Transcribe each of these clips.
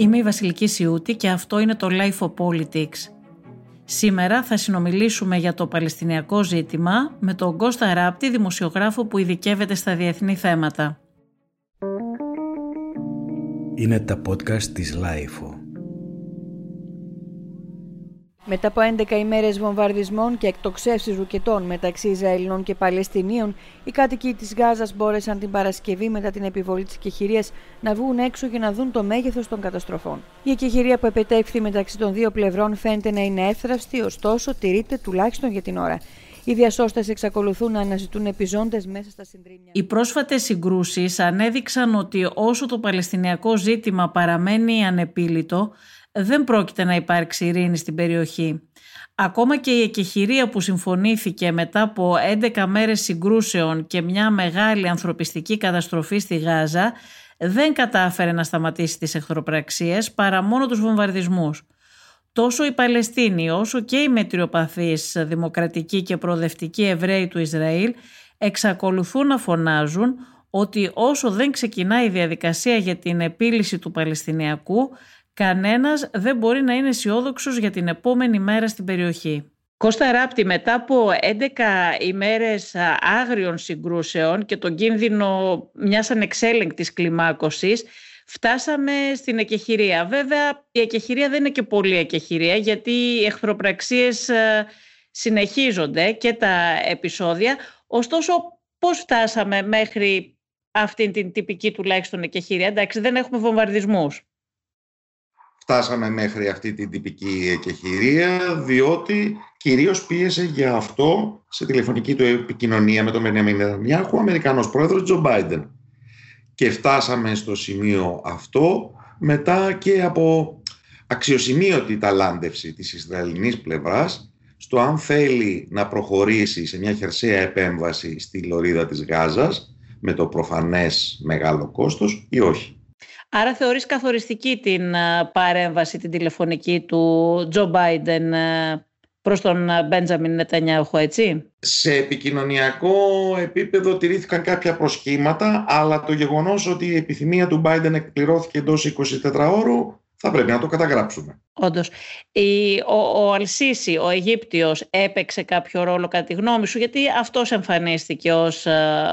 Είμαι η Βασιλική Σιούτη και αυτό είναι το Life of Politics. Σήμερα θα συνομιλήσουμε για το Παλαιστινιακό ζήτημα με τον Κώστα Ράπτη, δημοσιογράφο που ειδικεύεται στα διεθνή θέματα. Είναι τα podcast της Life μετά από 11 ημέρες βομβαρδισμών και εκτοξεύσεις ρουκετών μεταξύ Ισραηλινών και Παλαιστινίων, οι κάτοικοι της Γάζας μπόρεσαν την Παρασκευή μετά την επιβολή της εκεχηρίας να βγουν έξω για να δουν το μέγεθος των καταστροφών. Η εκεχηρία που επετεύχθη μεταξύ των δύο πλευρών φαίνεται να είναι εύθραυστη, ωστόσο τηρείται τουλάχιστον για την ώρα. Οι διασώστε εξακολουθούν να αναζητούν επιζώντες μέσα στα συντρίμια. Οι πρόσφατες συγκρούσεις ανέδειξαν ότι όσο το Παλαιστινιακό ζήτημα παραμένει ανεπίλητο, δεν πρόκειται να υπάρξει ειρήνη στην περιοχή. Ακόμα και η εκεχηρία που συμφωνήθηκε μετά από 11 μέρες συγκρούσεων και μια μεγάλη ανθρωπιστική καταστροφή στη Γάζα δεν κατάφερε να σταματήσει τις εχθροπραξίες παρά μόνο τους βομβαρδισμούς. Τόσο οι Παλαιστίνοι όσο και οι μετριοπαθείς δημοκρατικοί και προοδευτικοί Εβραίοι του Ισραήλ εξακολουθούν να φωνάζουν ότι όσο δεν ξεκινάει η διαδικασία για την επίλυση του Παλαιστινιακού Κανένας δεν μπορεί να είναι αισιόδοξος για την επόμενη μέρα στην περιοχή. Κώστα Ράπτη, μετά από 11 ημέρες άγριων συγκρούσεων και τον κίνδυνο μιας ανεξέλεγκτης κλιμάκωσης, φτάσαμε στην εκεχηρία. Βέβαια, η εκεχηρία δεν είναι και πολύ εκεχηρία, γιατί οι εχθροπραξίες συνεχίζονται και τα επεισόδια. Ωστόσο, πώς φτάσαμε μέχρι αυτήν την τυπική τουλάχιστον εκεχηρία; Εντάξει, δεν έχουμε βομβαρδισμούς φτάσαμε μέχρι αυτή την τυπική εκεχηρία, διότι κυρίως πίεσε για αυτό σε τηλεφωνική του επικοινωνία με τον Μενιαμίν Νετανιάχου ο Αμερικανός πρόεδρος Τζο Μπάιντεν. Και φτάσαμε στο σημείο αυτό μετά και από αξιοσημείωτη ταλάντευση της Ισραηλινής πλευράς στο αν θέλει να προχωρήσει σε μια χερσαία επέμβαση στη λωρίδα της Γάζας με το προφανές μεγάλο κόστος ή όχι. Άρα θεωρείς καθοριστική την ε, παρέμβαση, την τηλεφωνική του Τζο Μπάιντεν ε, προς τον ε, Μπέντζαμιν Νετανιάχου, έτσι; Σε επικοινωνιακό επίπεδο τηρήθηκαν κάποια προσχήματα, αλλά το γεγονός ότι η επιθυμία του Μπάιντεν εκπληρώθηκε εντός 24 ώρου θα πρέπει να το καταγράψουμε. Όντως. Ο, ο Αλσίση, ο Αιγύπτιος, έπαιξε κάποιο ρόλο κατά τη γνώμη σου, γιατί αυτός εμφανίστηκε ως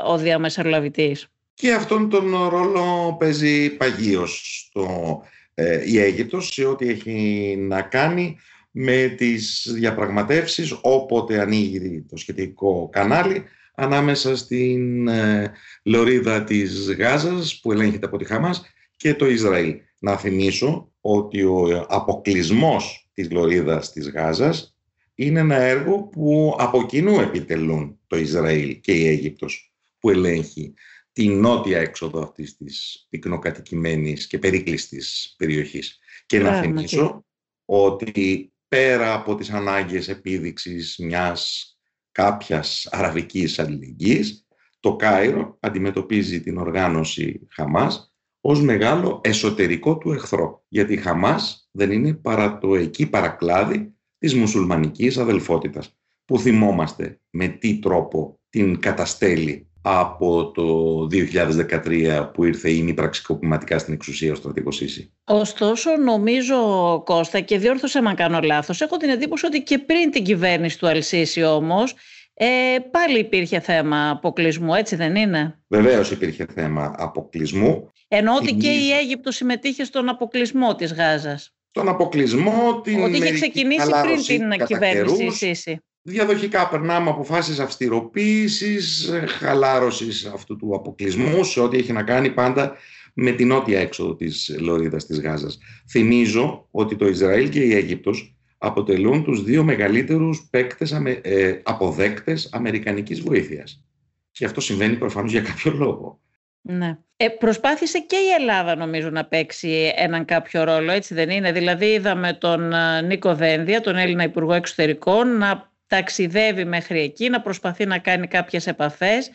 ο διαμεσολαβητής; Και αυτόν τον ρόλο παίζει παγίως το, ε, η Αίγυπτος σε ό,τι έχει να κάνει με τις διαπραγματεύσεις όποτε ανοίγει το σχετικό κανάλι ανάμεσα στην ε, λωρίδα της Γάζας που ελέγχεται από τη Χαμάς και το Ισραήλ. Να θυμίσω ότι ο αποκλισμός της λωρίδας της Γάζας είναι ένα έργο που από κοινού επιτελούν το Ισραήλ και η Αίγυπτος που ελέγχει την νότια έξοδο αυτής της πυκνοκατοικημένης και περίκλειστης περιοχής. Και να θυμίσω ότι πέρα από τις ανάγκες επίδειξης μιας κάποιας αραβικής αλληλεγγύης, το Κάιρο αντιμετωπίζει την οργάνωση Χαμάς ως μεγάλο εσωτερικό του εχθρό. Γιατί η Χαμάς δεν είναι παρά το εκεί παρακλάδι της μουσουλμανικής αδελφότητας, που θυμόμαστε με τι τρόπο την καταστέλει από το 2013 που ήρθε η πραξικοπηματικά στην εξουσία ο στρατηγός Σίση. Ωστόσο νομίζω Κώστα και διόρθωσα αν κάνω λάθος έχω την εντύπωση ότι και πριν την κυβέρνηση του Αλσίση όμως ε, πάλι υπήρχε θέμα αποκλεισμού έτσι δεν είναι; Βεβαίως υπήρχε θέμα αποκλεισμού. Ενώ ότι και η Αίγυπτος συμμετείχε στον αποκλεισμό της Γάζας. Τον αποκλεισμό, την Ότι είχε ξεκινήσει πριν την κυβέρνηση Σίση. Διαδοχικά περνάμε αποφάσεις αυστηροποίησης, χαλάρωσης αυτού του αποκλεισμού σε ό,τι έχει να κάνει πάντα με την νότια έξοδο της Λωρίδας της Γάζας. Θυμίζω ότι το Ισραήλ και η Αίγυπτος αποτελούν τους δύο μεγαλύτερους παίκτες, ε, αποδέκτες αμερικανικής βοήθειας. Και αυτό συμβαίνει προφανώς για κάποιο λόγο. Ναι. Ε, προσπάθησε και η Ελλάδα νομίζω να παίξει έναν κάποιο ρόλο, έτσι δεν είναι; Δηλαδή είδαμε τον ε, Νίκο Δένδια, τον Έλληνα Υπουργό Εξωτερικών, να ταξιδεύει μέχρι εκεί, να προσπαθεί να κάνει κάποιες επαφές.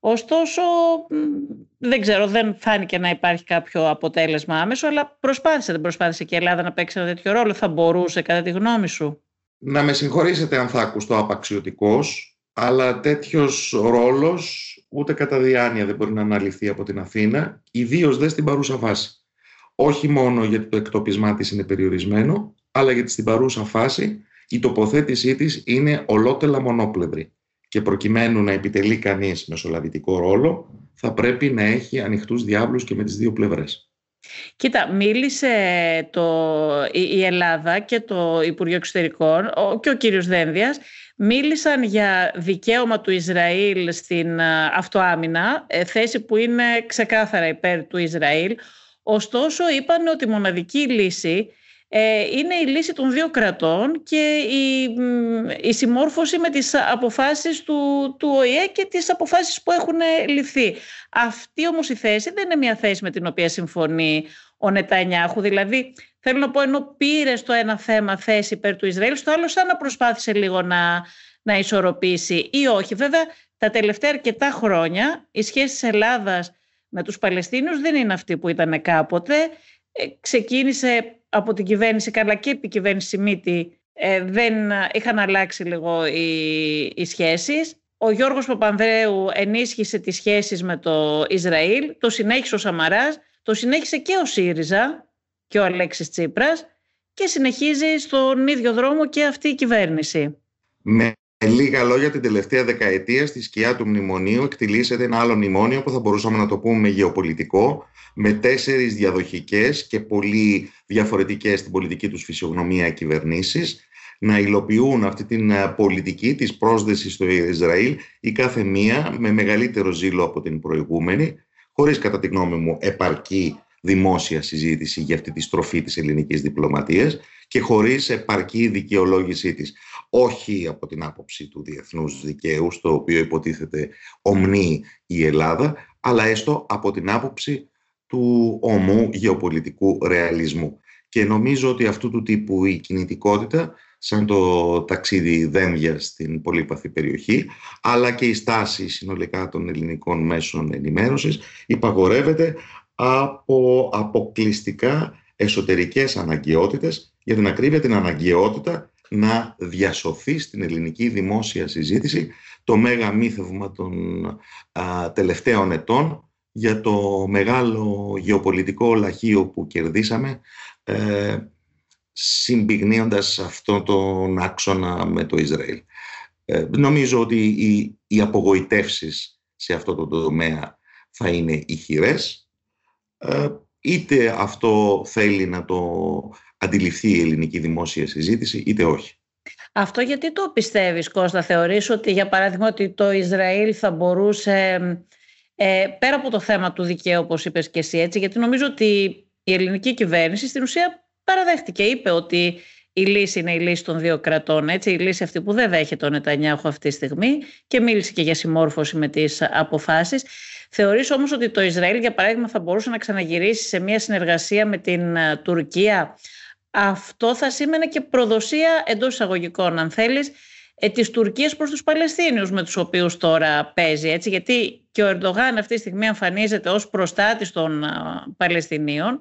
Ωστόσο, δεν ξέρω, δεν φάνηκε να υπάρχει κάποιο αποτέλεσμα άμεσο, αλλά προσπάθησε, δεν προσπάθησε και η Ελλάδα να παίξει ένα τέτοιο ρόλο. Θα μπορούσε, κατά τη γνώμη σου; Να με συγχωρήσετε αν θα ακουστώ απαξιωτικός, αλλά τέτοιος ρόλος ούτε κατά διάνοια δεν μπορεί να αναλυθεί από την Αθήνα, ιδίως δεν στην παρούσα φάση. όχι μόνο γιατί το εκτοπισμά της είναι περιορισμένο, αλλά γιατί στην παρούσα φάση η τοποθέτησή της είναι ολότελα μονόπλευρη και προκειμένου να επιτελεί κανείς μεσολαβητικό ρόλο θα πρέπει να έχει ανοιχτούς διάβλους και με τις δύο πλευρές. Κοίτα, μίλησε το, η Ελλάδα και το Υπουργείο Εξωτερικών και ο κύριος Δένδιας μίλησαν για δικαίωμα του Ισραήλ στην αυτοάμυνα, ε, θέση που είναι ξεκάθαρα υπέρ του Ισραήλ. Ωστόσο είπαν ότι η μοναδική λύση ε, είναι η λύση των δύο κρατών και η, η συμμόρφωση με τις αποφάσεις του, του ΟΗΕ και τις αποφάσεις που έχουν ληφθεί. Αυτή όμως η θέση δεν είναι μια θέση με την οποία συμφωνεί ο Νετανιάχου. Δηλαδή, θέλω να πω, ενώ πήρε στο ένα θέμα θέση υπέρ του Ισραήλ, στο άλλο σαν να προσπάθησε λίγο να, να ισορροπήσει ή όχι. Βέβαια, τα τελευταία αρκετά χρόνια η σχέση της Ελλάδας με τους Παλαιστίνιους δεν είναι αυτή που ήταν κάποτε. Ε, ξεκίνησε από την κυβέρνηση καλά και επί κυβέρνηση Μήτη ε, δεν είχαν αλλάξει λίγο οι, οι σχέσεις. Ο Γιώργος Παπανδρέου ενίσχυσε τις σχέσεις με το Ισραήλ, το συνέχισε ο Σαμαράς, το συνέχισε και ο ΣΥΡΙΖΑ και ο Αλέξης Τσίπρας και συνεχίζει στον ίδιο δρόμο και αυτή η κυβέρνηση. Με λίγα λόγια, την τελευταία δεκαετία στη σκιά του μνημονίου εκτιλήσεται ένα άλλο μνημόνιο που θα μπορούσαμε να το πούμε γεωπολιτικό, με τέσσερις διαδοχικές και πολύ διαφορετικές στην πολιτική τους φυσιογνωμία κυβερνήσεις, να υλοποιούν αυτή την ε, πολιτική της πρόσδεσης στο Ισραήλ η κάθε μία με μεγαλύτερο ζήλο από την προηγούμενη, χωρίς κατά τη γνώμη μου επαρκή δημόσια συζήτηση για αυτή τη στροφή της ελληνικής διπλωματίας και χωρίς επαρκή δικαιολόγησή της. Όχι από την άποψη του διεθνούς δικαίου, στο οποίο υποτίθεται ομνεί η Ελλάδα, αλλά έστω από την άποψη του ομού γεωπολιτικού ρεαλισμού. Και νομίζω ότι αυτού του τύπου η κινητικότητα, σαν το ταξίδι δένδια στην πολύπαθη περιοχή, αλλά και η στάση συνολικά των ελληνικών μέσων ενημέρωσης, υπαγορεύεται από αποκλειστικά εσωτερικές αναγκαιότητες, για την ακρίβεια την αναγκαιότητα να διασωθεί στην ελληνική δημόσια συζήτηση το μέγα μύθευμα των τελευταίων ετών για το μεγάλο γεωπολιτικό λαχείο που κερδίσαμε ε, συμπιγνύοντας αυτό τον άξονα με το Ισραήλ. Ε, νομίζω ότι οι, οι απογοητεύσεις σε αυτό το τομέα θα είναι ηχηρές. Ε, είτε αυτό θέλει να το αντιληφθεί η ελληνική δημόσια συζήτηση, είτε όχι. Αυτό γιατί το πιστεύεις Κώστα, θεωρείς ότι για παράδειγμα ότι το Ισραήλ θα μπορούσε ε, πέρα από το θέμα του δικαίου, όπως είπες και εσύ, έτσι, γιατί νομίζω ότι η ελληνική κυβέρνηση στην ουσία παραδέχτηκε, είπε ότι η λύση είναι η λύση των δύο κρατών, έτσι, η λύση αυτή που δεν δέχεται ο Νετανιάχου αυτή τη στιγμή και μίλησε και για συμμόρφωση με τις αποφάσεις. Θεωρείς όμως ότι το Ισραήλ, για παράδειγμα, θα μπορούσε να ξαναγυρίσει σε μια συνεργασία με την ε, Τουρκία; Αυτό θα σήμαινε και προδοσία εντός εισαγωγικών, αν θέλεις, ε, της Τουρκίας προς τους Παλαιστίνιους με τους οποίους τώρα παίζει. Έτσι, γιατί και ο Ερντογάν αυτή τη στιγμή εμφανίζεται ως προστάτης των Παλαιστινίων,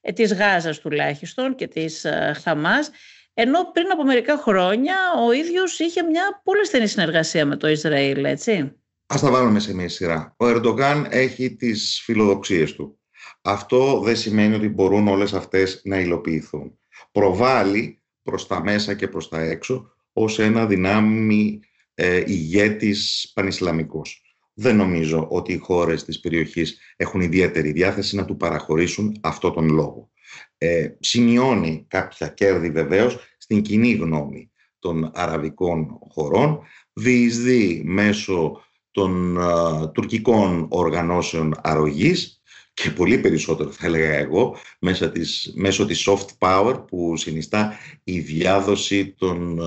ε, της Γάζας τουλάχιστον και της Χαμάς, ενώ πριν από μερικά χρόνια ο ίδιος είχε μια πολύ στενή συνεργασία με το Ισραήλ, έτσι; Ας τα βάλουμε σε μια σειρά. Ο Ερντογάν έχει τις φιλοδοξίες του. Αυτό δεν σημαίνει ότι μπορούν όλες αυτές να υλοποιηθούν. Προβάλλει προς τα μέσα και προς τα έξω ως ένα δυνάμει ε, ηγέτης πανισλαμικός. Δεν νομίζω ότι οι χώρες της περιοχής έχουν ιδιαίτερη διάθεση να του παραχωρήσουν αυτό τον λόγο. Ε, σημειώνει κάποια κέρδη βεβαίως στην κοινή γνώμη των αραβικών χωρών, διεισδύει μέσω των τουρκικών οργανώσεων αρρωγής και πολύ περισσότερο θα έλεγα εγώ μέσα της, μέσω της soft power που συνιστά η διάδοση των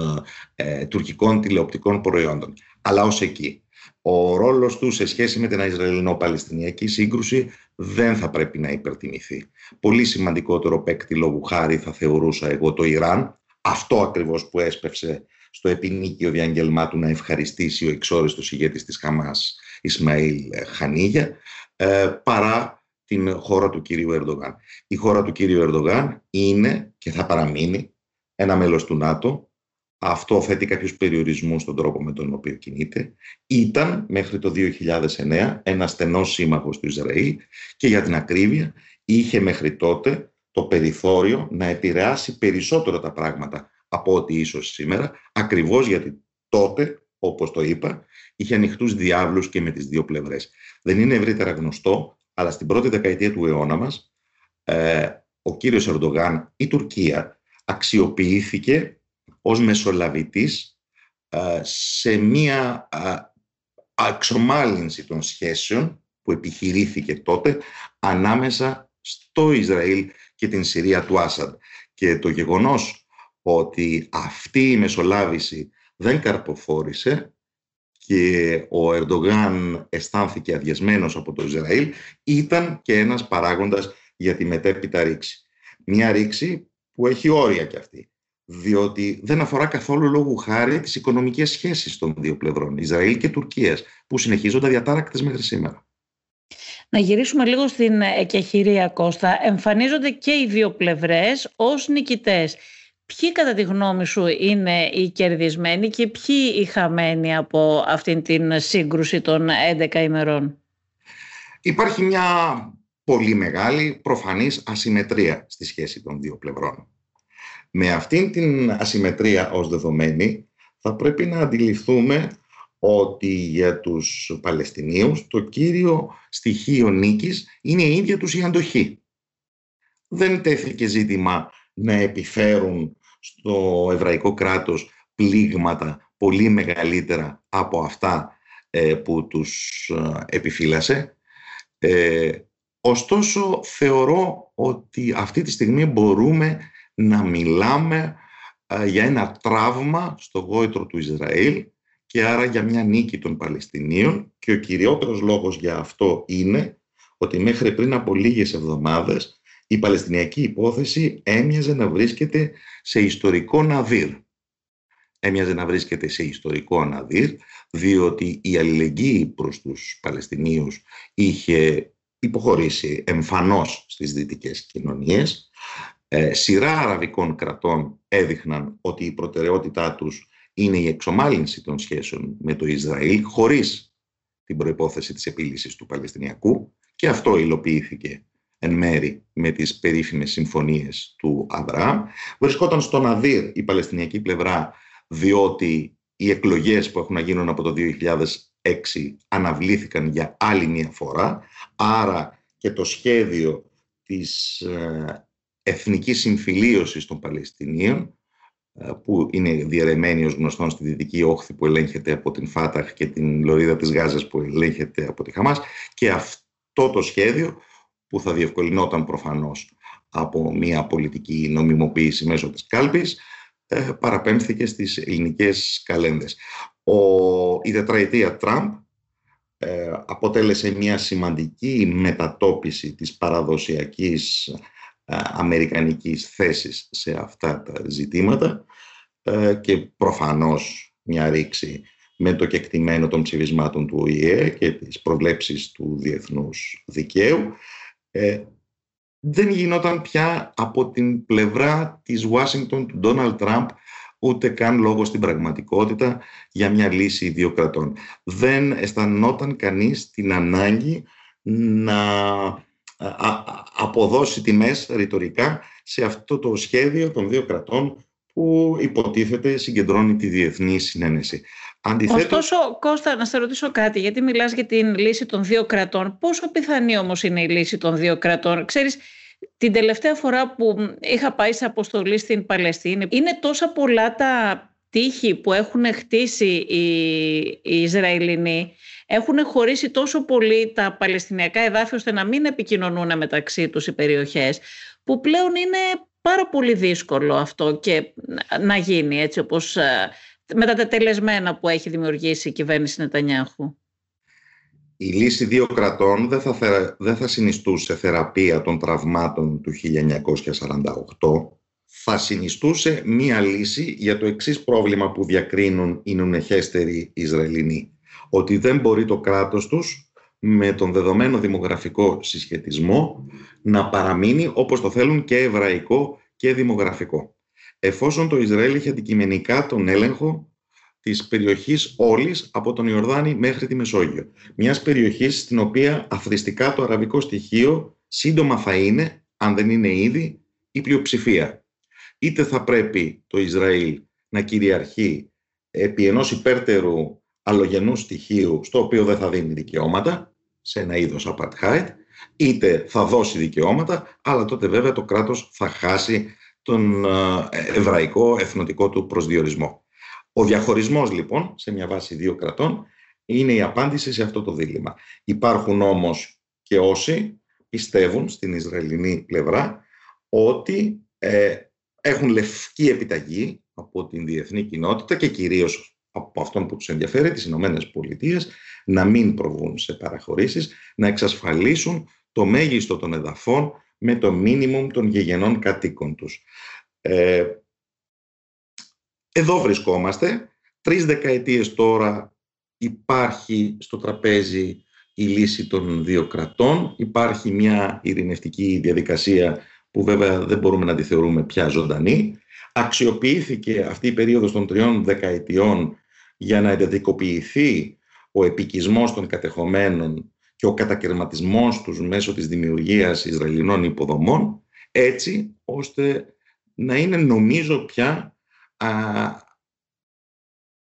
ε, τουρκικών τηλεοπτικών προϊόντων. Αλλά ως εκεί. Ο ρόλος του σε σχέση με την Ισραηλινό-Παλαιστινιακή σύγκρουση δεν θα πρέπει να υπερτιμηθεί. Πολύ σημαντικότερο παίκτη λόγου χάρη θα θεωρούσα εγώ το Ιράν, αυτό ακριβώς που έσπευσε στο επινίκιο διαγγελμά του να ευχαριστήσει ο εξόριστος ηγέτης της Χαμάς Ισμαήλ Χανίγια, ε, παρά την χώρα του κύριου Ερντογάν. Η χώρα του κύριου Ερντογάν είναι και θα παραμείνει ένα μέλος του ΝΑΤΟ. Αυτό θέτει κάποιους περιορισμούς στον τρόπο με τον οποίο κινείται. Ήταν μέχρι το 2009 ένας στενός σύμμαχος του Ισραήλ και για την ακρίβεια είχε μέχρι τότε το περιθώριο να επηρεάσει περισσότερο τα πράγματα από ό,τι ίσως σήμερα, ακριβώς γιατί τότε, όπως το είπα, είχε ανοιχτούς διάβλους και με τις δύο πλευρές. Δεν είναι ευρύτερα γνωστό, αλλά στην πρώτη δεκαετία του αιώνα μας, ε, ο κύριος Ερντογάν, η Τουρκία, αξιοποιήθηκε ως μεσολαβητής ε, σε μία αξομάλυνση των σχέσεων που επιχειρήθηκε τότε ανάμεσα στο Ισραήλ και την Συρία του Άσαντ. Και το γεγονός ότι αυτή η μεσολάβηση δεν καρποφόρησε και ο Ερντογάν αισθάνθηκε αδειασμένος από το Ισραήλ ήταν και ένας παράγοντας για τη μετέπειτα ρήξη. Μια ρήξη που έχει όρια κι αυτή διότι δεν αφορά καθόλου λόγου χάρη τις οικονομικές σχέσεις των δύο πλευρών, Ισραήλ και Τουρκίας, που συνεχίζονται διατάρακτες μέχρι σήμερα. Να γυρίσουμε λίγο στην εκεχηρία Κώστα. Εμφανίζονται και οι δύο πλευρές ως νικητές. Ποιοι κατά τη γνώμη σου είναι οι κερδισμένοι και ποιοι οι χαμένοι από αυτήν την σύγκρουση των 11 ημερών; Υπάρχει μια πολύ μεγάλη προφανής ασυμμετρία στη σχέση των δύο πλευρών. Με αυτήν την ασυμμετρία ως δεδομένη θα πρέπει να αντιληφθούμε ότι για τους Παλαιστινίους το κύριο στοιχείο νίκης είναι η ίδια τους η αντοχή. Δεν τέθηκε ζήτημα να επιφέρουν στο εβραϊκό κράτος πλήγματα πολύ μεγαλύτερα από αυτά ε, που τους ε, επιφύλασε. Ε, ωστόσο θεωρώ ότι αυτή τη στιγμή μπορούμε να μιλάμε για ένα τραύμα στο γόητρο του Ισραήλ και άρα για μια νίκη των Παλαιστινίων και ο κυριότερος λόγος για αυτό είναι ότι μέχρι πριν από λίγες εβδομάδες η Παλαιστινιακή υπόθεση έμοιαζε να βρίσκεται σε ιστορικό ναδύρ. Έμοιαζε να βρίσκεται σε ιστορικό ναδύρ διότι η αλληλεγγύη προς τους Παλαιστινίους είχε υποχωρήσει εμφανώς στις δυτικές κοινωνίες ε, σειρά αραβικών κρατών έδειχναν ότι η προτεραιότητά τους είναι η εξομάλυνση των σχέσεων με το Ισραήλ χωρίς την προϋπόθεση της επίλυσης του Παλαιστινιακού και αυτό υλοποιήθηκε εν μέρη με τις περίφημες συμφωνίες του Αβραάμ. Βρισκόταν στον Αδύρ η Παλαιστινιακή πλευρά διότι οι εκλογές που έχουν να γίνουν από το 2006 αναβλήθηκαν για άλλη μια φορά, άρα και το σχέδιο της ε, εθνικής συμφιλίωσης των Παλαιστινίων ε, που είναι διαιρεμένη ως γνωστόν στη Δυτική Όχθη που ελέγχεται από την Φάταχ και την Λωρίδα της Γάζας που ελέγχεται από τη Χαμάς και αυτό το σχέδιο που θα διευκολυνόταν προφανώς από μια πολιτική νομιμοποίηση μέσω της κάλπης ε, παραπέμφθηκε στις ελληνικές καλένδες. Ο, η τετραετία Τραμπ ε, αποτέλεσε μια σημαντική μετατόπιση της παραδοσιακής αμερικανικής θέσης σε αυτά τα ζητήματα ε, και προφανώς μια ρήξη με το κεκτημένο των ψηφισμάτων του ΟΗΕ και τις προβλέψεις του διεθνούς δικαίου ε, δεν γινόταν πια από την πλευρά της Ουάσιγκτον του Ντόναλτ Τραμπ ούτε καν λόγο στην πραγματικότητα για μια λύση δύο κρατών. Δεν αισθανόταν κανείς την ανάγκη να αποδώσει τιμές ρητορικά σε αυτό το σχέδιο των δύο κρατών που υποτίθεται συγκεντρώνει τη διεθνή συνένεση. Αντιθέτως... Ωστόσο, Κώστα, να σε ρωτήσω κάτι, γιατί μιλάς για την λύση των δύο κρατών. Πόσο πιθανή όμως είναι η λύση των δύο κρατών; Ξέρεις, την τελευταία φορά που είχα πάει σε αποστολή στην Παλαιστίνη, είναι τόσα πολλά τα τείχη που έχουν χτίσει οι, οι Ισραηλινοί έχουν χωρίσει τόσο πολύ τα παλαιστινιακά εδάφη ώστε να μην επικοινωνούν μεταξύ τους οι περιοχές που πλέον είναι πάρα πολύ δύσκολο αυτό και να γίνει έτσι όπως ε, με τα τετελεσμένα που έχει δημιουργήσει η κυβέρνηση Νετανιάχου. Η λύση δύο κρατών δεν θα, δεν θα συνιστούσε θεραπεία των τραυμάτων του 1948 θα συνιστούσε μία λύση για το εξής πρόβλημα που διακρίνουν οι νουνεχέστεροι Ισραηλινοί ότι δεν μπορεί το κράτος τους με τον δεδομένο δημογραφικό συσχετισμό να παραμείνει όπως το θέλουν και εβραϊκό και δημογραφικό. Εφόσον το Ισραήλ είχε αντικειμενικά τον έλεγχο της περιοχής όλης από τον Ιορδάνη μέχρι τη Μεσόγειο. Μιας περιοχής στην οποία αθρηστικά το αραβικό στοιχείο σύντομα θα είναι, αν δεν είναι ήδη, η πλειοψηφία. Είτε θα πρέπει το Ισραήλ να κυριαρχεί επί ενός υπέρτερου αλλογενού στοιχείου στο οποίο δεν θα δίνει δικαιώματα, σε ένα είδος apartheid, είτε θα δώσει δικαιώματα, αλλά τότε βέβαια το κράτος θα χάσει τον ε, εβραϊκό εθνοτικό του προσδιορισμό. Ο διαχωρισμός λοιπόν σε μια βάση δύο κρατών είναι η απάντηση σε αυτό το δίλημα. Υπάρχουν όμως και όσοι πιστεύουν στην Ισραηλινή πλευρά ότι ε, έχουν λευκή επιταγή από την διεθνή κοινότητα και κυρίως από αυτόν που τους ενδιαφέρει, τις Ηνωμένες Πολιτείες, να μην προβούν σε παραχωρήσεις, να εξασφαλίσουν το μέγιστο των εδαφών με το μίνιμουμ των γεγενών κατοίκων τους. Ε, εδώ βρισκόμαστε. Τρεις δεκαετίες τώρα υπάρχει στο τραπέζι η λύση των δύο κρατών. Υπάρχει μια ειρηνευτική διαδικασία που βέβαια δεν μπορούμε να τη θεωρούμε πια ζωντανή. Αξιοποιήθηκε αυτή η περίοδος των τριών δεκαετιών για να εντατικοποιηθεί ο επικισμός των κατεχομένων και ο κατακαιρματισμός τους μέσω της δημιουργίας Ισραηλινών υποδομών, έτσι ώστε να είναι νομίζω πια α,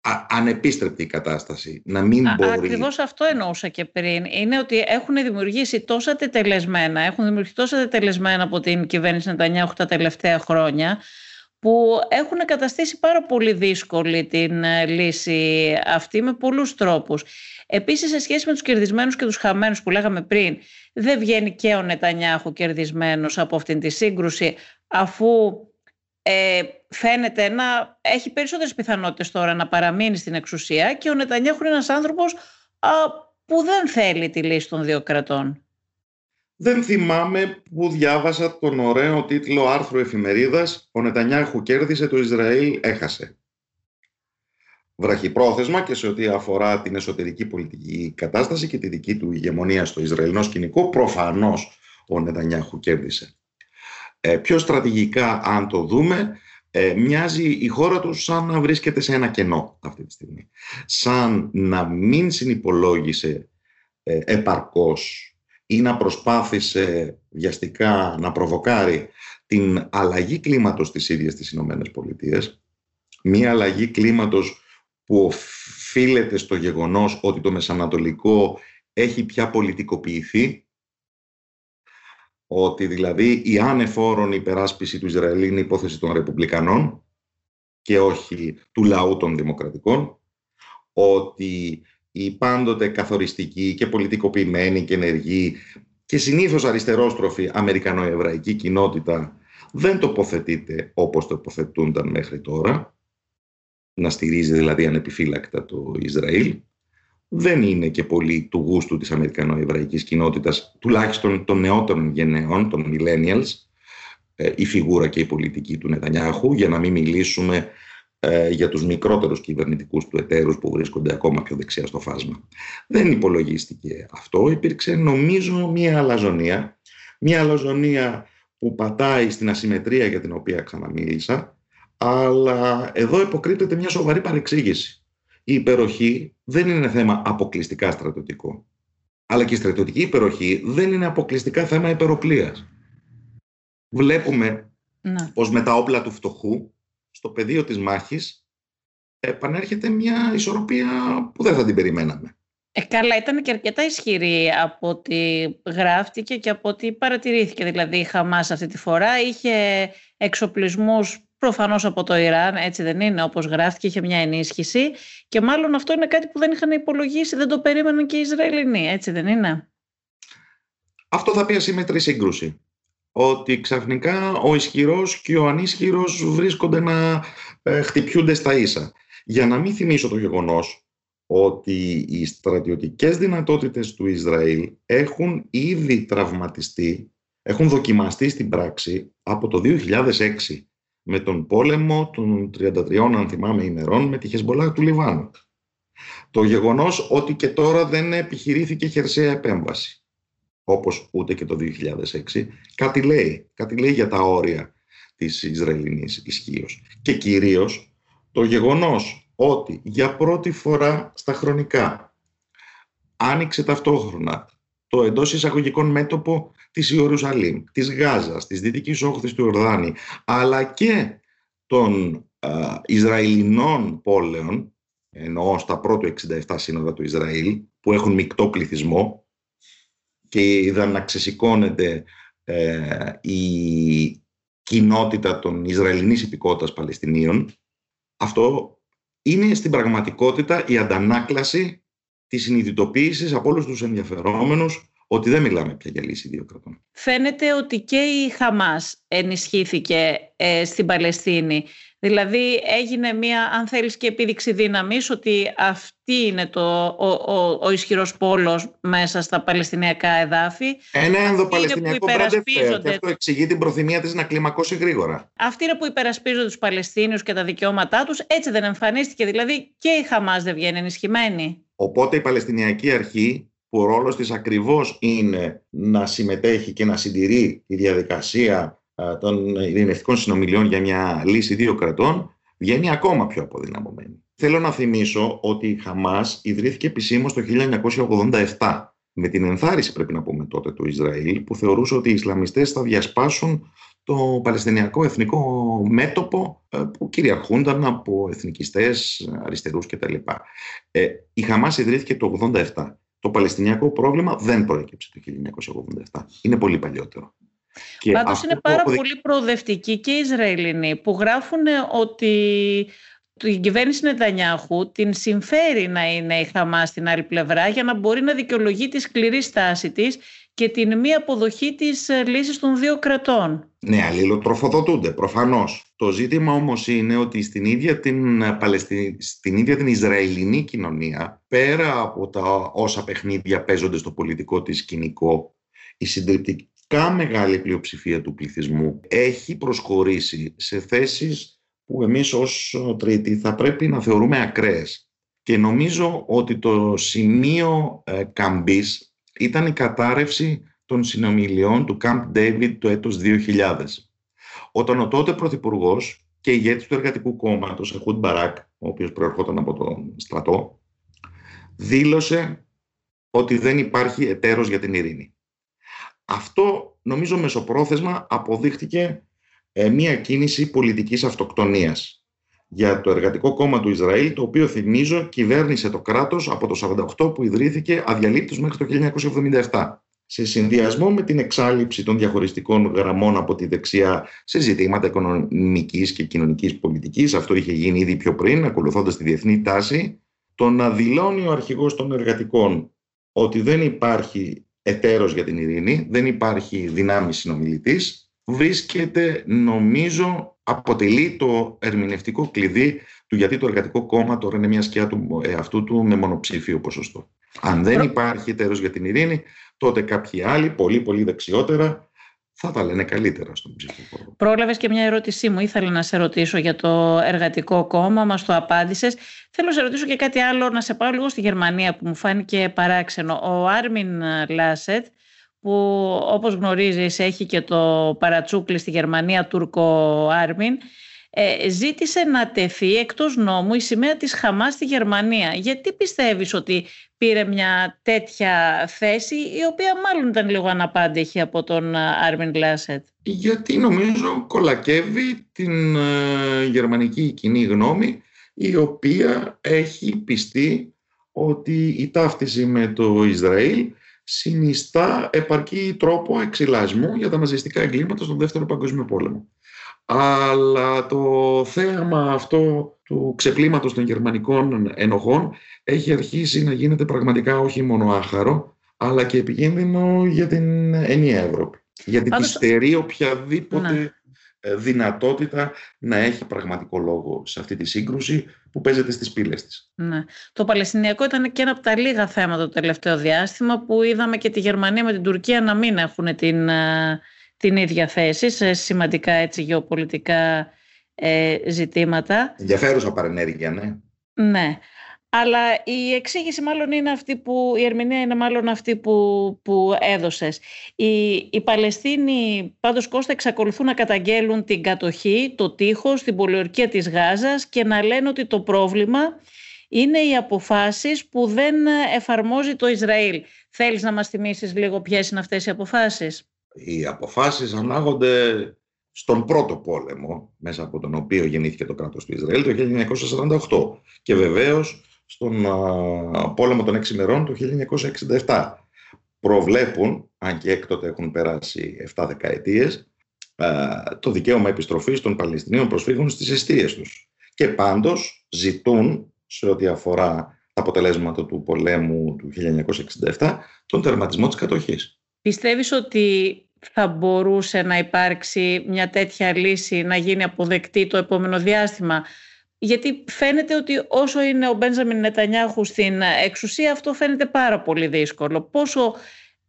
α, ανεπίστρεπτη η κατάσταση, να μην α, μπορεί... Ακριβώς αυτό εννοούσα και πριν. Είναι ότι έχουν δημιουργήσει τόσα τετελεσμένα, έχουν δημιουργήσει τόσα τετελεσμένα από την κυβέρνηση Νετανιάχου τα τελευταία χρόνια, που έχουν καταστήσει πάρα πολύ δύσκολη την ε, λύση αυτή με πολλούς τρόπους. Επίσης, σε σχέση με τους κερδισμένους και τους χαμένους που λέγαμε πριν, δεν βγαίνει και ο Νετανιάχου κερδισμένος από αυτήν τη σύγκρουση, αφού ε, φαίνεται να έχει περισσότερες πιθανότητες τώρα να παραμείνει στην εξουσία και ο Νετανιάχου είναι ένας άνθρωπος που δεν θέλει τη λύση των δύο κρατών. Δεν θυμάμαι που διάβασα τον ωραίο τίτλο άρθρου εφημερίδας «Ο Νετανιάχου κέρδισε, το Ισραήλ έχασε». Βραχυπρόθεσμα και σε ό,τι αφορά την εσωτερική πολιτική κατάσταση και τη δική του ηγεμονία στο Ισραηλινό σκηνικό, προφανώς ο Νετανιάχου κέρδισε. Ε, πιο στρατηγικά, αν το δούμε, ε, μοιάζει η χώρα του σαν να βρίσκεται σε ένα κενό αυτή τη στιγμή. Σαν να μην συνυπολόγισε ε, επαρκώς ή να προσπάθησε βιαστικά να προβοκάρει την αλλαγή κλίματος της ίδιας της Ηνωμένες Πολιτείες, μία αλλαγή κλίματος που οφείλεται στο γεγονός ότι το Μεσανατολικό έχει πια πολιτικοποιηθεί, ότι δηλαδή η άνεφόρον υπεράσπιση του Ισραήλ είναι υπόθεση των Ρεπουμπλικανών και όχι του λαού των Δημοκρατικών, ότι η πάντοτε καθοριστική και πολιτικοποιημένη και ενεργή και συνήθως αριστερόστροφη αμερικανοεβραϊκή κοινότητα δεν τοποθετείται όπως τοποθετούνταν μέχρι τώρα, να στηρίζει δηλαδή ανεπιφύλακτα το Ισραήλ, δεν είναι και πολύ του γούστου της αμερικανοεβραϊκής κοινότητας, τουλάχιστον των νεότερων γενναιών, των millennials, ε, η φιγούρα και η πολιτική του Νετανιάχου, για να μην μιλήσουμε ε, για τους μικρότερους κυβερνητικούς του εταίρους που βρίσκονται ακόμα πιο δεξιά στο φάσμα. Δεν υπολογίστηκε αυτό, υπήρξε νομίζω μια αλαζονία, μια αλαζονία που πατάει στην ασυμμετρία για την οποία ξαναμίλησα, αλλά εδώ υποκρύπτεται μια σοβαρή παρεξήγηση. Η υπεροχή δεν είναι θέμα αποκλειστικά στρατιωτικό. Αλλά και η στρατιωτική υπεροχή δεν είναι αποκλειστικά θέμα υπεροπλίας. Βλέπουμε ναι. πως με τα όπλα του φτωχού στο πεδίο της μάχης επανέρχεται μια ισορροπία που δεν θα την περιμέναμε. Ε, καλά, ήταν και αρκετά ισχυρή από ό,τι γράφτηκε και από ό,τι παρατηρήθηκε. Δηλαδή η Χαμάς αυτή τη φορά είχε εξοπλισμούς προφανώς από το Ιράν, έτσι δεν είναι, όπως γράφτηκε, είχε μια ενίσχυση και μάλλον αυτό είναι κάτι που δεν είχαν υπολογίσει, δεν το περίμεναν και οι Ισραηλινοί, έτσι δεν είναι; Αυτό θα πει ασύμμετρη σύγκρουση ότι ξαφνικά ο ισχυρός και ο ανίσχυρος βρίσκονται να ε, χτυπιούνται στα ίσα. Για να μην θυμίσω το γεγονός ότι οι στρατιωτικές δυνατότητες του Ισραήλ έχουν ήδη τραυματιστεί, έχουν δοκιμαστεί στην πράξη από το 2006 με τον πόλεμο των 33 αν θυμάμαι ημερών με τη Χεσμολά του Λιβάνου. Το γεγονός ότι και τώρα δεν επιχειρήθηκε χερσαία επέμβαση όπως ούτε και το 2006, κάτι λέει. Κάτι λέει για τα όρια της Ισραηλινής ισχύως. Και κυρίως το γεγονός ότι για πρώτη φορά στα χρονικά άνοιξε ταυτόχρονα το εντός εισαγωγικών μέτωπο της Ιερουσαλήμ, της Γάζας, της Δυτικής Όχθης του Ιορδάνη, αλλά και των Ισραηλινών πόλεων, εννοώ στα πρώτου 67 σύνορα του Ισραήλ, που έχουν μεικτό πληθυσμό και είδαν να ξεσηκώνεται ε, η κοινότητα των Ισραηλινής υπηκότητας Παλαιστινίων, αυτό είναι στην πραγματικότητα η αντανάκλαση της συνειδητοποίησης από όλους τους ενδιαφερόμενους ότι δεν μιλάμε πια για λύση δύο κρατών. Φαίνεται ότι και η Χαμάς ενισχύθηκε ε, στην Παλαιστίνη. Δηλαδή έγινε μια, αν θέλεις και επίδειξη δύναμης, ότι αυτή είναι το, ο, ο, ο ισχυρός πόλος μέσα στα Παλαιστινιακά εδάφη. Ένα ενδοπαλαιστινιακό μπραντεφέ και αυτό εξηγεί την προθυμία της να κλιμακώσει γρήγορα. Αυτή είναι που υπερασπίζονται τους Παλαιστίνιους και τα δικαιώματά τους. Έτσι δεν εμφανίστηκε, δηλαδή και η Χαμάς δεν βγαίνει ενισχυμένη. Οπότε η Παλαιστινιακή Αρχή που ο ρόλος της ακριβώς είναι να συμμετέχει και να συντηρεί τη διαδικασία των ειρηνευτικών συνομιλιών για μια λύση δύο κρατών, βγαίνει ακόμα πιο αποδυναμωμένη. Θέλω να θυμίσω ότι η Χαμάς ιδρύθηκε επισήμως το 1987 με την ενθάρρυνση πρέπει να πούμε τότε του Ισραήλ που θεωρούσε ότι οι Ισλαμιστές θα διασπάσουν το Παλαιστινιακό εθνικό μέτωπο ε, που κυριαρχούνταν από εθνικιστές, αριστερούς κτλ. Ε, η Χαμάς ιδρύθηκε το 1987. Το Παλαιστινιακό πρόβλημα δεν προέκυψε το 1987. Είναι πολύ παλιότερο. Και Πάντως είναι πάρα πολύ προοδευτικοί και οι Ισραηλινοί που γράφουν ότι η κυβέρνηση Νετανιάχου την συμφέρει να είναι η Χαμάς στην άλλη πλευρά για να μπορεί να δικαιολογεί τη σκληρή στάση της και την μη αποδοχή της ε, λύσης των δύο κρατών. Ναι, αλληλοτροφοδοτούνται προφανώς. Το ζήτημα όμως είναι ότι στην ίδια την, ε, Παλαιστι... στην ίδια την Ισραηλινή κοινωνία, πέρα από τα όσα παιχνίδια παίζονται στο πολιτικό της σκηνικό, η συντριπτικά μεγάλη πλειοψηφία του πληθυσμού έχει προσχωρήσει σε θέσεις που εμείς ως τρίτη θα πρέπει να θεωρούμε ακραίες. Και νομίζω ότι το σημείο ε, καμπής ήταν η κατάρρευση των συνομιλιών του Camp David το έτος 2000. Όταν ο τότε Πρωθυπουργός και ηγέτης του Εργατικού Κόμματος, Αχούντ Μπαράκ, ο οποίος προερχόταν από τον στρατό, δήλωσε ότι δεν υπάρχει εταίρος για την ειρήνη. Αυτό νομίζω μεσοπρόθεσμα αποδείχτηκε ε, μια κίνηση πολιτικής αυτοκτονίας για το Εργατικό Κόμμα του Ισραήλ, το οποίο θυμίζω κυβέρνησε το κράτος από το 1948 που ιδρύθηκε αδιαλείπτως μέχρι το 1977. Σε συνδυασμό με την εξάλληψη των διαχωριστικών γραμμών από τη δεξιά σε ζητήματα οικονομικής και κοινωνικής πολιτικής, αυτό είχε γίνει ήδη πιο πριν, ακολουθώντας τη διεθνή τάση, το να δηλώνει ο αρχηγός των εργατικών ότι δεν υπάρχει εταίρος για την ειρήνη, δεν υπάρχει δυνάμει συνομιλητής, βρίσκεται νομίζω αποτελεί το ερμηνευτικό κλειδί του γιατί το εργατικό κόμμα τώρα είναι μια σκιά του εαυτού του με μονοψήφιο ποσοστό. Αν δεν υπάρχει τέλος για την ειρήνη, τότε κάποιοι άλλοι, πολύ πολύ δεξιότερα, θα τα λένε καλύτερα στον ψηφοφόρο. Πρόλαβες και μια ερώτησή μου. Ήθελα να σε ρωτήσω για το Εργατικό Κόμμα, μας το απάντησες. Θέλω να σε ρωτήσω και κάτι άλλο, να σε πάω λίγο στη Γερμανία που μου φάνηκε παράξενο. Ο Άρμιν Λάσετ, που όπως γνωρίζεις έχει και το παρατσούκλι στη Γερμανία Τούρκο Άρμιν ε, ζήτησε να τεθεί εκτός νόμου η σημαία της Χαμάς στη Γερμανία. Γιατί πιστεύεις ότι πήρε μια τέτοια θέση η οποία μάλλον ήταν λίγο αναπάντεχη από τον Άρμιν Λάσετ. Γιατί νομίζω κολακεύει την ε, γερμανική κοινή γνώμη η οποία έχει πιστεί ότι η ταύτιση με το Ισραήλ συνιστά επαρκή τρόπο εξυλασμού για τα μαζιστικά εγκλήματα στον Δεύτερο Παγκόσμιο Πόλεμο. Αλλά το θέαμα αυτό του ξεπλήματος των γερμανικών ενοχών έχει αρχίσει να γίνεται πραγματικά όχι μόνο άχαρο, αλλά και επικίνδυνο για την ενιαία Ευρώπη. Γιατί Πάντως... στερεί οποιαδήποτε ναι. Ε, δυνατότητα να έχει πραγματικό λόγο σε αυτή τη σύγκρουση που παίζεται στις πύλες της. Ναι. Το Παλαιστινιακό ήταν και ένα από τα λίγα θέματα το τελευταίο διάστημα που είδαμε και τη Γερμανία με την Τουρκία να μην έχουν την, ε, την ίδια θέση σε σημαντικά έτσι γεωπολιτικά ε, ζητήματα. Ενδιαφέρουσα παρενέργεια, ναι. Ναι. Αλλά η εξήγηση μάλλον είναι αυτή που, η ερμηνεία είναι μάλλον αυτή που, που έδωσες. Οι, οι Παλαιστίνοι πάντως Κώστα εξακολουθούν να καταγγέλουν την κατοχή, το τείχος, την πολιορκία της Γάζας και να λένε ότι το πρόβλημα είναι οι αποφάσεις που δεν εφαρμόζει το Ισραήλ. Θέλεις να μας θυμίσεις λίγο ποιες είναι αυτές οι αποφάσεις; Οι αποφάσεις ανάγονται στον πρώτο πόλεμο, μέσα από τον οποίο γεννήθηκε το κράτος του Ισραήλ το 1948 και βεβαίως στον πόλεμο των έξι μερών το 1967. Προβλέπουν, αν και έκτοτε έχουν περάσει 7 δεκαετίες, το δικαίωμα επιστροφής των Παλαιστινίων προσφύγων στις αιστείες τους. Και πάντως ζητούν, σε ό,τι αφορά τα αποτελέσματα του πολέμου του 1967, τον τερματισμό της κατοχής. Πιστεύεις ότι θα μπορούσε να υπάρξει μια τέτοια λύση να γίνει αποδεκτή το επόμενο διάστημα; Γιατί φαίνεται ότι όσο είναι ο Μπένζαμιν Νετανιάχου στην εξουσία αυτό φαίνεται πάρα πολύ δύσκολο. Πόσο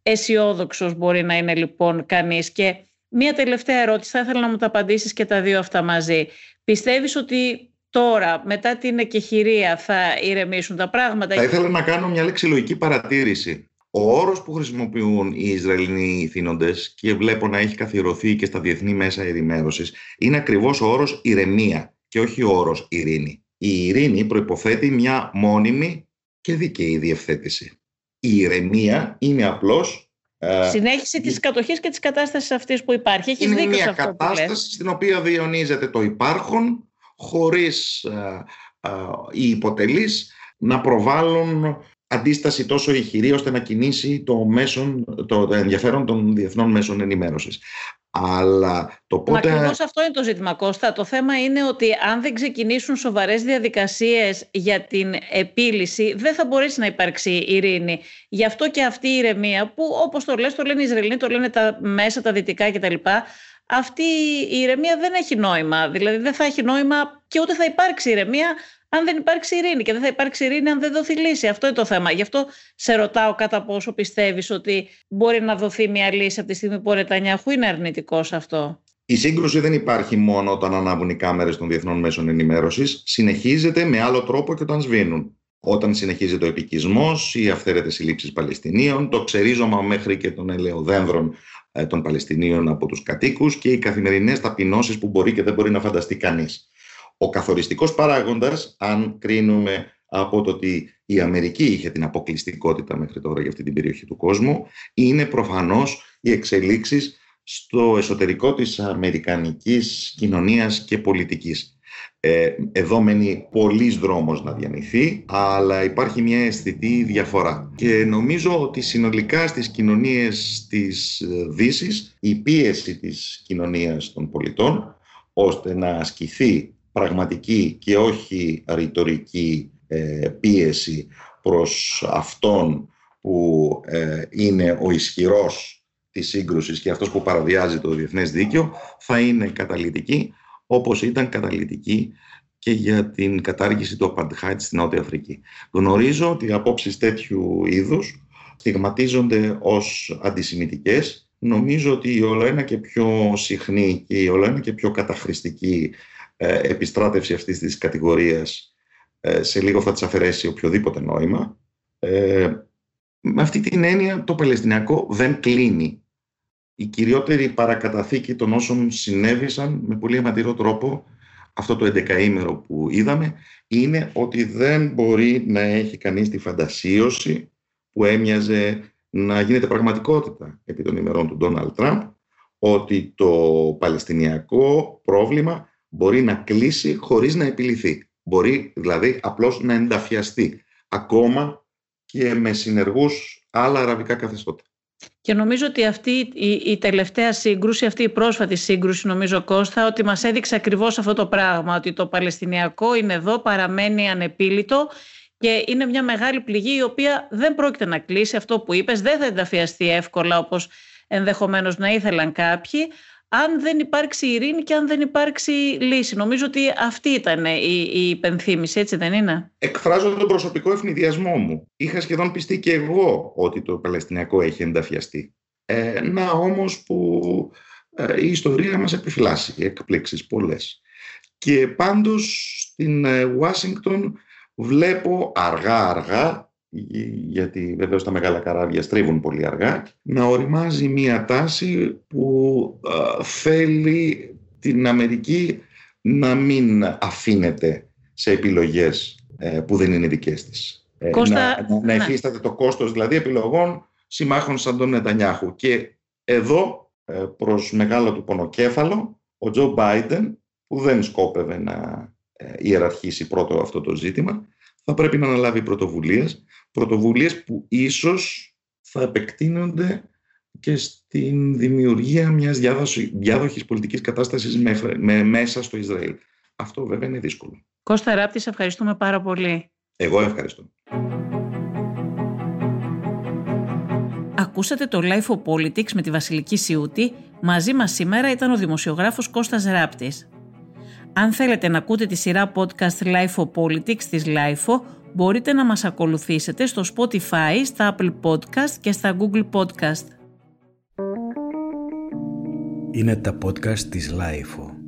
αισιόδοξος μπορεί να είναι λοιπόν κανείς; Και μία τελευταία ερώτηση, θα ήθελα να μου τα απαντήσεις και τα δύο αυτά μαζί. Πιστεύεις ότι τώρα μετά την εκεχηρία θα ηρεμήσουν τα πράγματα; Θα ήθελα να κάνω μια λεξιλογική παρατήρηση. Ο όρος που χρησιμοποιούν οι Ισραηλινοί θύνοντες και βλέπω να έχει καθιερωθεί και στα διεθνή μέσα ενημέρωσης είναι ακριβώς ο όρος ηρεμία και όχι ο όρος ειρήνη. Η ειρήνη προϋποθέτει μια μόνιμη και δίκαιη διευθέτηση. Η ηρεμία είναι απλώς ε, Συνέχιση της κατοχής και της κατάστασης αυτής που υπάρχει. Έχεις είναι μια κατάσταση στην οποία διονύζεται το υπάρχον χωρίς ε, ε, οι υποτελείς να προβάλλουν αντίσταση τόσο ηχηρή ώστε να κινήσει το, μέσον, το ενδιαφέρον των διεθνών μέσων ενημέρωσης. Αλλά το πότε... Μα αυτό είναι το ζήτημα Κώστα. Το θέμα είναι ότι αν δεν ξεκινήσουν σοβαρές διαδικασίες για την επίλυση δεν θα μπορέσει να υπάρξει ειρήνη. Γι' αυτό και αυτή η ηρεμία που όπως το λες το λένε οι Ισραηλοί, το λένε τα μέσα, τα δυτικά κτλ. Αυτή η ηρεμία δεν έχει νόημα. Δηλαδή δεν θα έχει νόημα και ούτε θα υπάρξει ηρεμία αν δεν υπάρξει ειρήνη και δεν θα υπάρξει ειρήνη αν δεν δοθεί λύση. Αυτό είναι το θέμα. Γι' αυτό σε ρωτάω κατά πόσο πιστεύεις ότι μπορεί να δοθεί μια λύση από τη στιγμή που ο Νετανιάχου είναι αρνητικός σε αυτό; Η σύγκρουση δεν υπάρχει μόνο όταν ανάβουν οι κάμερες των διεθνών μέσων ενημέρωσης. Συνεχίζεται με άλλο τρόπο και όταν σβήνουν. Όταν συνεχίζεται ο επικισμός, οι αυθαίρετες συλλήψεις Παλαιστινίων, το ξερίζωμα μέχρι και των ελαιοδένδρων ε, των Παλαιστινίων από τους κατοίκους και οι καθημερινές ταπεινώσεις που μπορεί και δεν μπορεί να φανταστεί κανείς. Ο καθοριστικός παράγοντας, αν κρίνουμε από το ότι η Αμερική είχε την αποκλειστικότητα μέχρι τώρα για αυτή την περιοχή του κόσμου, είναι προφανώς οι εξελίξεις στο εσωτερικό της αμερικανικής κοινωνίας και πολιτικής. Ε, εδώ μένει πολλής δρόμος να διανυθεί, αλλά υπάρχει μια αισθητή διαφορά. Και νομίζω ότι συνολικά στις κοινωνίες της Δύσης η πίεση της κοινωνίας των πολιτών ώστε να ασκηθεί πραγματική και όχι ρητορική ε, πίεση προς αυτόν που ε, είναι ο ισχυρός της σύγκρουσης και αυτός που παραβιάζει το διεθνές δίκαιο θα είναι καταλητική όπως ήταν καταλητική και για την κατάργηση του Απαντχάιτ στην Νότια Αφρική. Γνωρίζω ότι οι απόψεις τέτοιου είδους στιγματίζονται ως αντισημιτικές. Νομίζω ότι η ολοένα και πιο συχνή και η ολοένα και πιο καταχρηστική ε, επιστράτευση αυτής της κατηγορίας ε, σε λίγο θα της αφαιρέσει οποιοδήποτε νόημα. Ε, με αυτή την έννοια το Παλαιστινιακό δεν κλείνει. Η κυριότερη παρακαταθήκη των όσων συνέβησαν με πολύ αιματηρό τρόπο αυτό το 11ήμερο που είδαμε είναι ότι δεν μπορεί να έχει κανείς τη φαντασίωση που έμοιαζε να γίνεται πραγματικότητα επί των ημερών του Ντόναλτ Τραμπ ότι το Παλαιστινιακό πρόβλημα μπορεί να κλείσει χωρίς να επιληθεί. Μπορεί δηλαδή απλώς να ενταφιαστεί, ακόμα και με συνεργούς άλλα αραβικά καθεστώτα. Και νομίζω ότι αυτή η, η τελευταία σύγκρουση, αυτή η πρόσφατη σύγκρουση νομίζω Κώστα, ότι μας έδειξε ακριβώς αυτό το πράγμα, ότι το Παλαιστινιακό είναι εδώ, παραμένει ανεπίλητο και είναι μια μεγάλη πληγή η οποία δεν πρόκειται να κλείσει αυτό που είπες, δεν θα ενταφιαστεί εύκολα όπως ενδεχομένως να ήθελαν κάποιοι, αν δεν υπάρξει ειρήνη και αν δεν υπάρξει λύση. Νομίζω ότι αυτή ήταν η, η υπενθύμηση, έτσι δεν είναι; Εκφράζω τον προσωπικό ευνηδιασμό μου. Είχα σχεδόν πιστεί και εγώ ότι το Παλαιστινιακό έχει ενταφιαστεί. Ε, να όμως που ε, η ιστορία μας επιφυλάσσει εκπλήξεις πολλές. Και πάντως στην ε, Ουάσιγκτον βλέπω αργά-αργά γιατί βεβαίως τα μεγάλα καράβια στρίβουν πολύ αργά, να οριμάζει μία τάση που θέλει την Αμερική να μην αφήνεται σε επιλογές ε, που δεν είναι δικές της. Ε, Κώστα, να, να, να το κόστος δηλαδή επιλογών συμμάχων σαν τον Νετανιάχου. Και εδώ ε, προς μεγάλο του πονοκέφαλο ο Τζο Μπάιντεν που δεν σκόπευε να ε, ιεραρχήσει πρώτο αυτό το ζήτημα θα πρέπει να αναλάβει πρωτοβουλίες πρωτοβουλίες που ίσως θα επεκτείνονται και στην δημιουργία μιας διάδοχης πολιτικής κατάστασης με, μέσα στο Ισραήλ. Αυτό βέβαια είναι δύσκολο. Κώστα Ράπτη, σε ευχαριστούμε πάρα πολύ. Εγώ ευχαριστώ. Ακούσατε το Life of Politics με τη Βασιλική Σιούτη. Μαζί μας σήμερα ήταν ο δημοσιογράφος Κώστας Ράπτης. Αν θέλετε να ακούτε τη σειρά podcast Life of Politics της Life μπορείτε να μας ακολουθήσετε στο Spotify, στα Apple Podcast και στα Google Podcast. Είναι τα podcast της Life